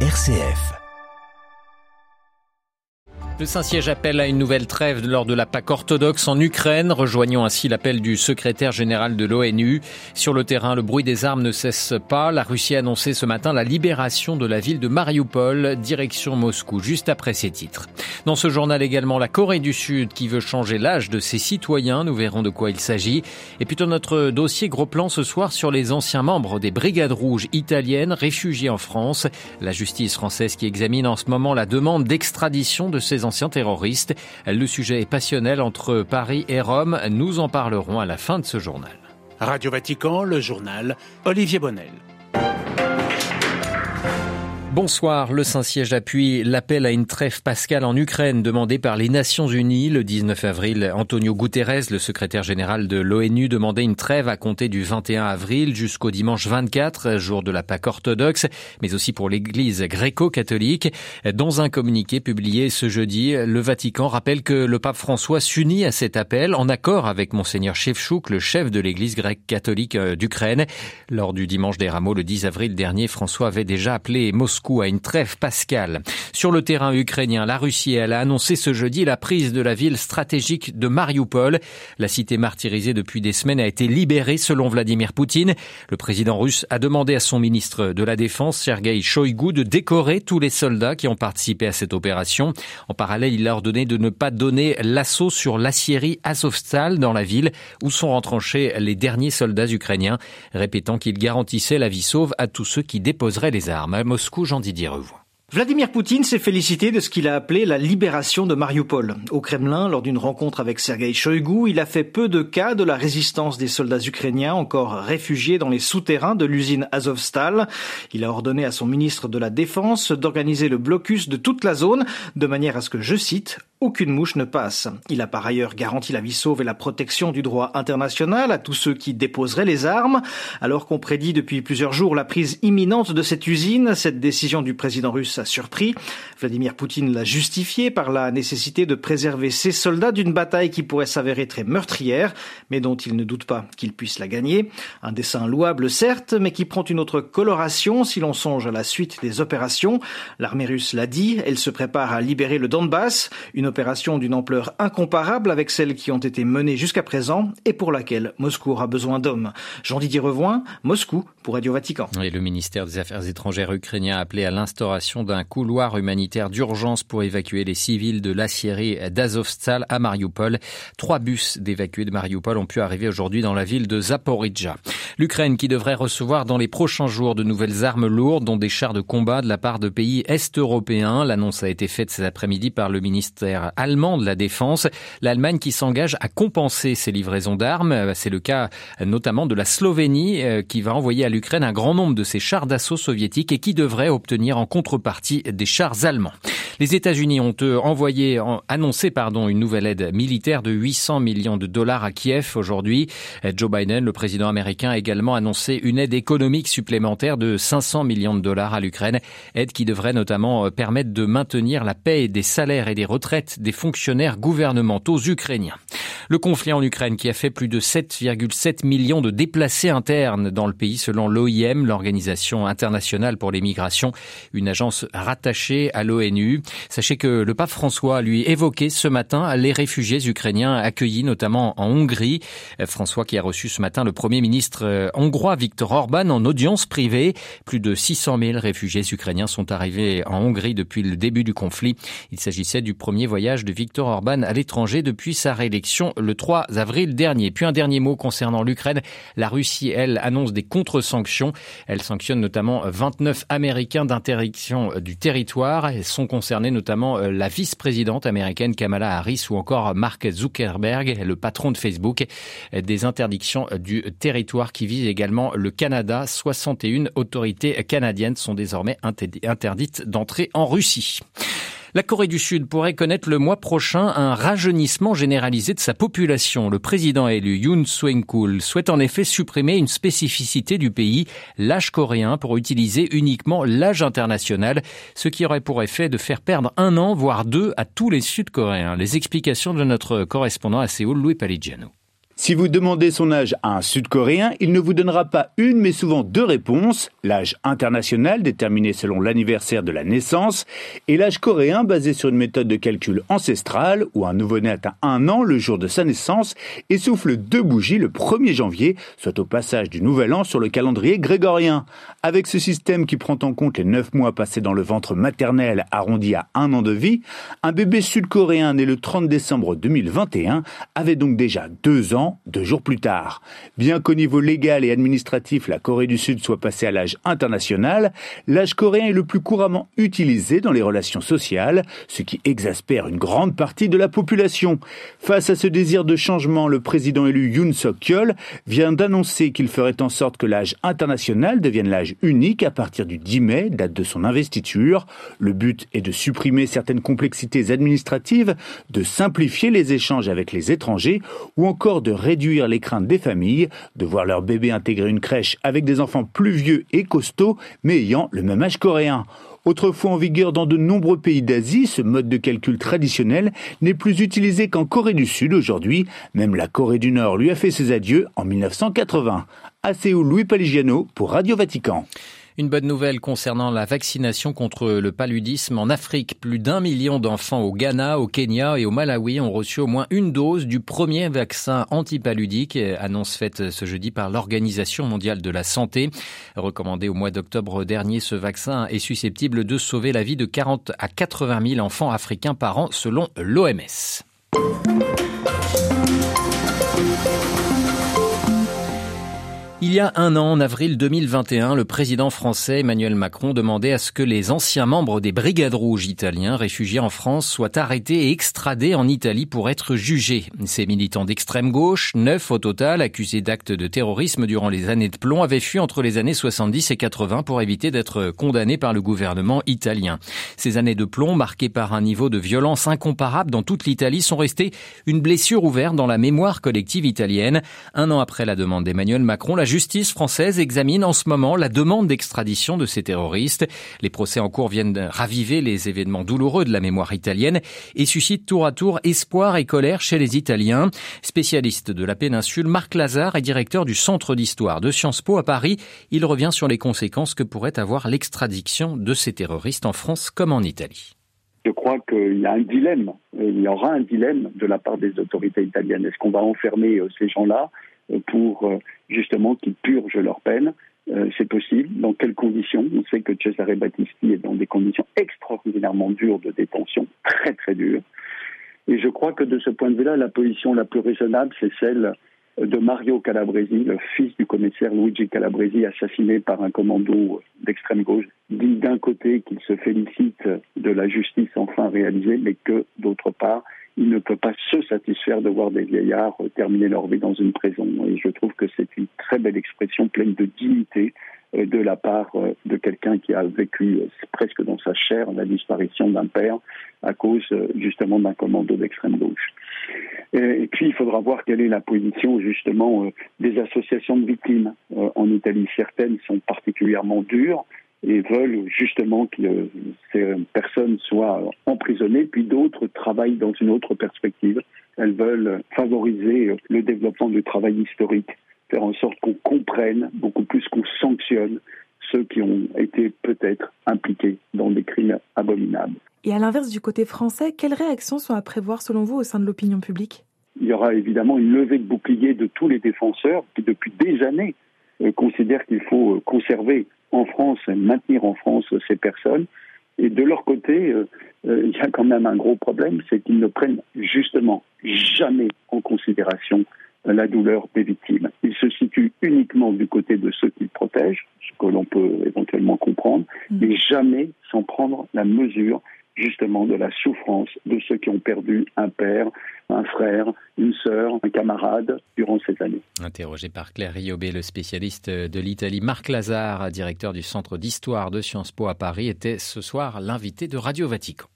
RCF. Le Saint-Siège appelle à une nouvelle trêve lors de la Pâque orthodoxe en Ukraine, rejoignant ainsi l'appel du secrétaire général de l'ONU. Sur le terrain, le bruit des armes ne cesse pas. La Russie a annoncé ce matin la libération de la ville de Mariupol, direction Moscou, juste après ces titres. Dans ce journal également, la Corée du Sud qui veut changer l'âge de ses citoyens. Nous verrons de quoi il s'agit. Et plutôt notre dossier gros plan ce soir sur les anciens membres des Brigades Rouges italiennes réfugiés en France. La justice française qui examine en ce moment la demande d'extradition de ces anciens terroristes. Le sujet est passionnel entre Paris et Rome. Nous en parlerons à la fin de ce journal. Radio Vatican, le journal Olivier Bonnel. Bonsoir. Le Saint-Siège appuie l'appel à une trêve pascale en Ukraine demandé par les Nations Unies. Le 19 avril, Antonio Guterres, le secrétaire général de l'ONU, demandait une trêve à compter du 21 avril jusqu'au dimanche 24, jour de la Pâque orthodoxe, mais aussi pour l'Église gréco-catholique. Dans un communiqué publié ce jeudi, le Vatican rappelle que le pape François s'unit à cet appel en accord avec monseigneur Shevchuk, le chef de l'Église grecque-catholique euh, d'Ukraine. Lors du dimanche des rameaux, le 10 avril dernier, François avait déjà appelé Moscou à une trêve pascale. Sur le terrain ukrainien, la Russie elle a annoncé ce jeudi la prise de la ville stratégique de Mariupol. La cité martyrisée depuis des semaines a été libérée selon Vladimir Poutine. Le président russe a demandé à son ministre de la Défense, Sergei Shoigu, de décorer tous les soldats qui ont participé à cette opération. En parallèle, il a ordonné de ne pas donner l'assaut sur l'acierie Azovstal dans la ville où sont retranchés les derniers soldats ukrainiens, répétant qu'il garantissait la vie sauve à tous ceux qui déposeraient les armes. À Moscou, Vladimir Poutine s'est félicité de ce qu'il a appelé la libération de Mariupol. Au Kremlin, lors d'une rencontre avec Sergei Shoigu, il a fait peu de cas de la résistance des soldats ukrainiens encore réfugiés dans les souterrains de l'usine Azovstal. Il a ordonné à son ministre de la Défense d'organiser le blocus de toute la zone de manière à ce que, je cite, aucune mouche ne passe. Il a par ailleurs garanti la vie sauve et la protection du droit international à tous ceux qui déposeraient les armes. Alors qu'on prédit depuis plusieurs jours la prise imminente de cette usine, cette décision du président russe a surpris. Vladimir Poutine l'a justifié par la nécessité de préserver ses soldats d'une bataille qui pourrait s'avérer très meurtrière, mais dont il ne doute pas qu'il puisse la gagner. Un dessin louable certes, mais qui prend une autre coloration si l'on songe à la suite des opérations. L'armée russe l'a dit, elle se prépare à libérer le Donbass, une opération d'une ampleur incomparable avec celles qui ont été menées jusqu'à présent et pour laquelle Moscou aura besoin d'hommes. Jean-Didier Revoin, Moscou pour Radio Vatican. Et le ministère des Affaires étrangères ukrainien a appelé à l'instauration d'un couloir humanitaire d'urgence pour évacuer les civils de l'acierie d'Azovstal à Mariupol. Trois bus d'évacués de Mariupol ont pu arriver aujourd'hui dans la ville de Zaporizhzhia. L'Ukraine qui devrait recevoir dans les prochains jours de nouvelles armes lourdes, dont des chars de combat de la part de pays est-européens. L'annonce a été faite cet après-midi par le ministère allemand de la Défense. L'Allemagne qui s'engage à compenser ces livraisons d'armes. C'est le cas notamment de la Slovénie euh, qui va envoyer à l'Ukraine un grand nombre de ces chars d'assaut soviétiques et qui devrait obtenir en contrepartie des chars allemands. Les États-Unis ont envoyé, annoncé pardon, une nouvelle aide militaire de 800 millions de dollars à Kiev aujourd'hui. Joe Biden, le président américain, a également annoncé une aide économique supplémentaire de 500 millions de dollars à l'Ukraine, aide qui devrait notamment euh, permettre de maintenir la paix des salaires et des retraites des fonctionnaires gouvernementaux ukrainiens. Le conflit en Ukraine qui a fait plus de 7,7 millions de déplacés internes dans le pays selon l'OIM, l'Organisation internationale pour les migrations, une agence rattachée à l'ONU. Sachez que le pape François lui évoquait ce matin les réfugiés ukrainiens accueillis notamment en Hongrie. François qui a reçu ce matin le premier ministre euh, hongrois Viktor Orban en audience privée. Plus de 600 000 réfugiés ukrainiens sont arrivés en Hongrie depuis le début du conflit. Il s'agissait du premier voyage de Viktor Orban à l'étranger depuis sa réélection le 3 avril dernier. Puis un dernier mot concernant l'Ukraine. La Russie, elle, annonce des contre-sanctions. Elle sanctionne notamment 29 Américains d'interdiction du territoire. Elles sont notamment euh, la vice-présidente américaine Kamala Harris ou encore Mark Zuckerberg, le patron de Facebook. Des interdictions du territoire qui visent également le Canada. 61 autorités canadiennes sont désormais interdites d'entrer en Russie. La Corée du Sud pourrait connaître le mois prochain un rajeunissement généralisé de sa population. Le président élu Yoon Suk-yeol souhaite en effet supprimer une spécificité du pays, l'âge coréen, pour utiliser uniquement l'âge international, ce qui aurait pour effet de faire perdre un an, voire deux, à tous les Sud-Coréens. Les explications de notre correspondant à Séoul, Louis Paligiano. Si vous demandez son âge à un Sud-Coréen, il ne vous donnera pas une mais souvent deux réponses, l'âge international déterminé selon l'anniversaire de la naissance et l'âge coréen basé sur une méthode de calcul ancestrale où un nouveau-né atteint un an le jour de sa naissance et souffle deux bougies le 1er janvier, soit au passage du nouvel an sur le calendrier grégorien. Avec ce système qui prend en compte les neuf mois passés dans le ventre maternel arrondi à un an de vie, un bébé sud-coréen né le 30 décembre 2021 avait donc déjà deux ans deux jours plus tard. Bien qu'au niveau légal et administratif, la Corée du Sud soit passée à l'âge international, l'âge coréen est le plus couramment utilisé dans les relations sociales, ce qui exaspère une grande partie de la population. Face à ce désir de changement, le président élu Yoon Suk-yeol vient d'annoncer qu'il ferait en sorte que l'âge international devienne l'âge unique à partir du 10 mai, date de son investiture. Le but est de supprimer certaines complexités administratives, de simplifier les échanges avec les étrangers ou encore de réduire les craintes des familles de voir leur bébé intégrer une crèche avec des enfants plus vieux et costauds, mais ayant le même âge coréen. Autrefois en vigueur dans de nombreux pays d'Asie, ce mode de calcul traditionnel n'est plus utilisé qu'en Corée du Sud aujourd'hui. Même la Corée du Nord lui a fait ses adieux en 1980. À Séoul, Louis Paligiano pour Radio Vatican. Une bonne nouvelle concernant la vaccination contre le paludisme en Afrique. Plus d'un million d'enfants au Ghana, au Kenya et au Malawi ont reçu au moins une dose du premier vaccin antipaludique, annonce faite ce jeudi par l'Organisation mondiale de la santé. Recommandé au mois d'octobre dernier, ce vaccin est susceptible de sauver la vie de 40 à 80 000 enfants africains par an selon l'OMS. Il y a un an, en avril 2021, le président français Emmanuel Macron demandait à ce que les anciens membres des Brigades Rouges italiens réfugiés en France soient arrêtés et extradés en Italie pour être jugés. Ces militants d'extrême gauche, neuf au total, accusés d'actes de terrorisme durant les années de plomb, avaient fui entre les années 70 et 80 pour éviter d'être condamnés par le gouvernement italien. Ces années de plomb, marquées par un niveau de violence incomparable dans toute l'Italie, sont restées une blessure ouverte dans la mémoire collective italienne. Un an après la demande d'Emmanuel Macron, la justice française examine en ce moment la demande d'extradition de ces terroristes. Les procès en cours viennent raviver les événements douloureux de la mémoire italienne et suscitent tour à tour espoir et colère chez les Italiens. Spécialiste de la péninsule, Marc Lazare est directeur du Centre d'histoire de Sciences Po à Paris. Il revient sur les conséquences que pourrait avoir l'extradition de ces terroristes en France comme en Italie. Je crois qu'il y a un dilemme, il y aura un dilemme de la part des autorités italiennes. Est-ce qu'on va enfermer euh, ces gens-là pour euh, justement qu'ils purgent leur peine. Euh, c'est possible. Dans quelles conditions? On sait que Cesare Battisti est dans des conditions extraordinairement dures de détention, très très dures. Et je crois que de ce point de vue-là, la position la plus raisonnable, c'est celle de Mario Calabresi, le fils du commissaire Luigi Calabresi, assassiné par un commando d'extrême gauche, dit d'un côté qu'il se félicite de la justice enfin réalisée, mais que d'autre part, il ne peut pas se satisfaire de voir des vieillards terminer leur vie dans une prison. Et je trouve que c'est une très belle expression pleine de dignité euh, de la part euh, de quelqu'un qui a vécu euh, presque dans sa chair la disparition d'un père à cause justement d'un commando d'extrême gauche. Et puis il faudra voir quelle est la position justement des associations de victimes en Italie. Certaines sont particulièrement dures et veulent justement que ces personnes soient emprisonnées, puis d'autres travaillent dans une autre perspective. Elles veulent favoriser le développement du travail historique, faire en sorte qu'on comprenne beaucoup plus qu'on sanctionne ceux qui ont été peut-être impliqués dans des crimes abominables. Et à l'inverse du côté français, quelles réactions sont à prévoir selon vous au sein de l'opinion publique? Il y aura évidemment une levée de boucliers de tous les défenseurs qui depuis des années euh, considèrent qu'il faut euh, conserver en France maintenir en France ces personnes. Et de leur côté, euh, euh, il y a quand même un gros problème, c'est qu'ils ne prennent justement jamais en considération la douleur des victimes. Ils se situent uniquement du côté de ceux qu'ils protègent, ce que l'on peut éventuellement comprendre, mais jamais sans prendre la mesure justement de la souffrance de ceux qui ont perdu un père, un frère, une sœur, un camarade durant ces années. Interrogé par Claire Riobé, le spécialiste de l'Italie, Marc Lazare, directeur du Centre d'histoire de Sciences Po à Paris, était ce soir l'invité de Radio Vatican.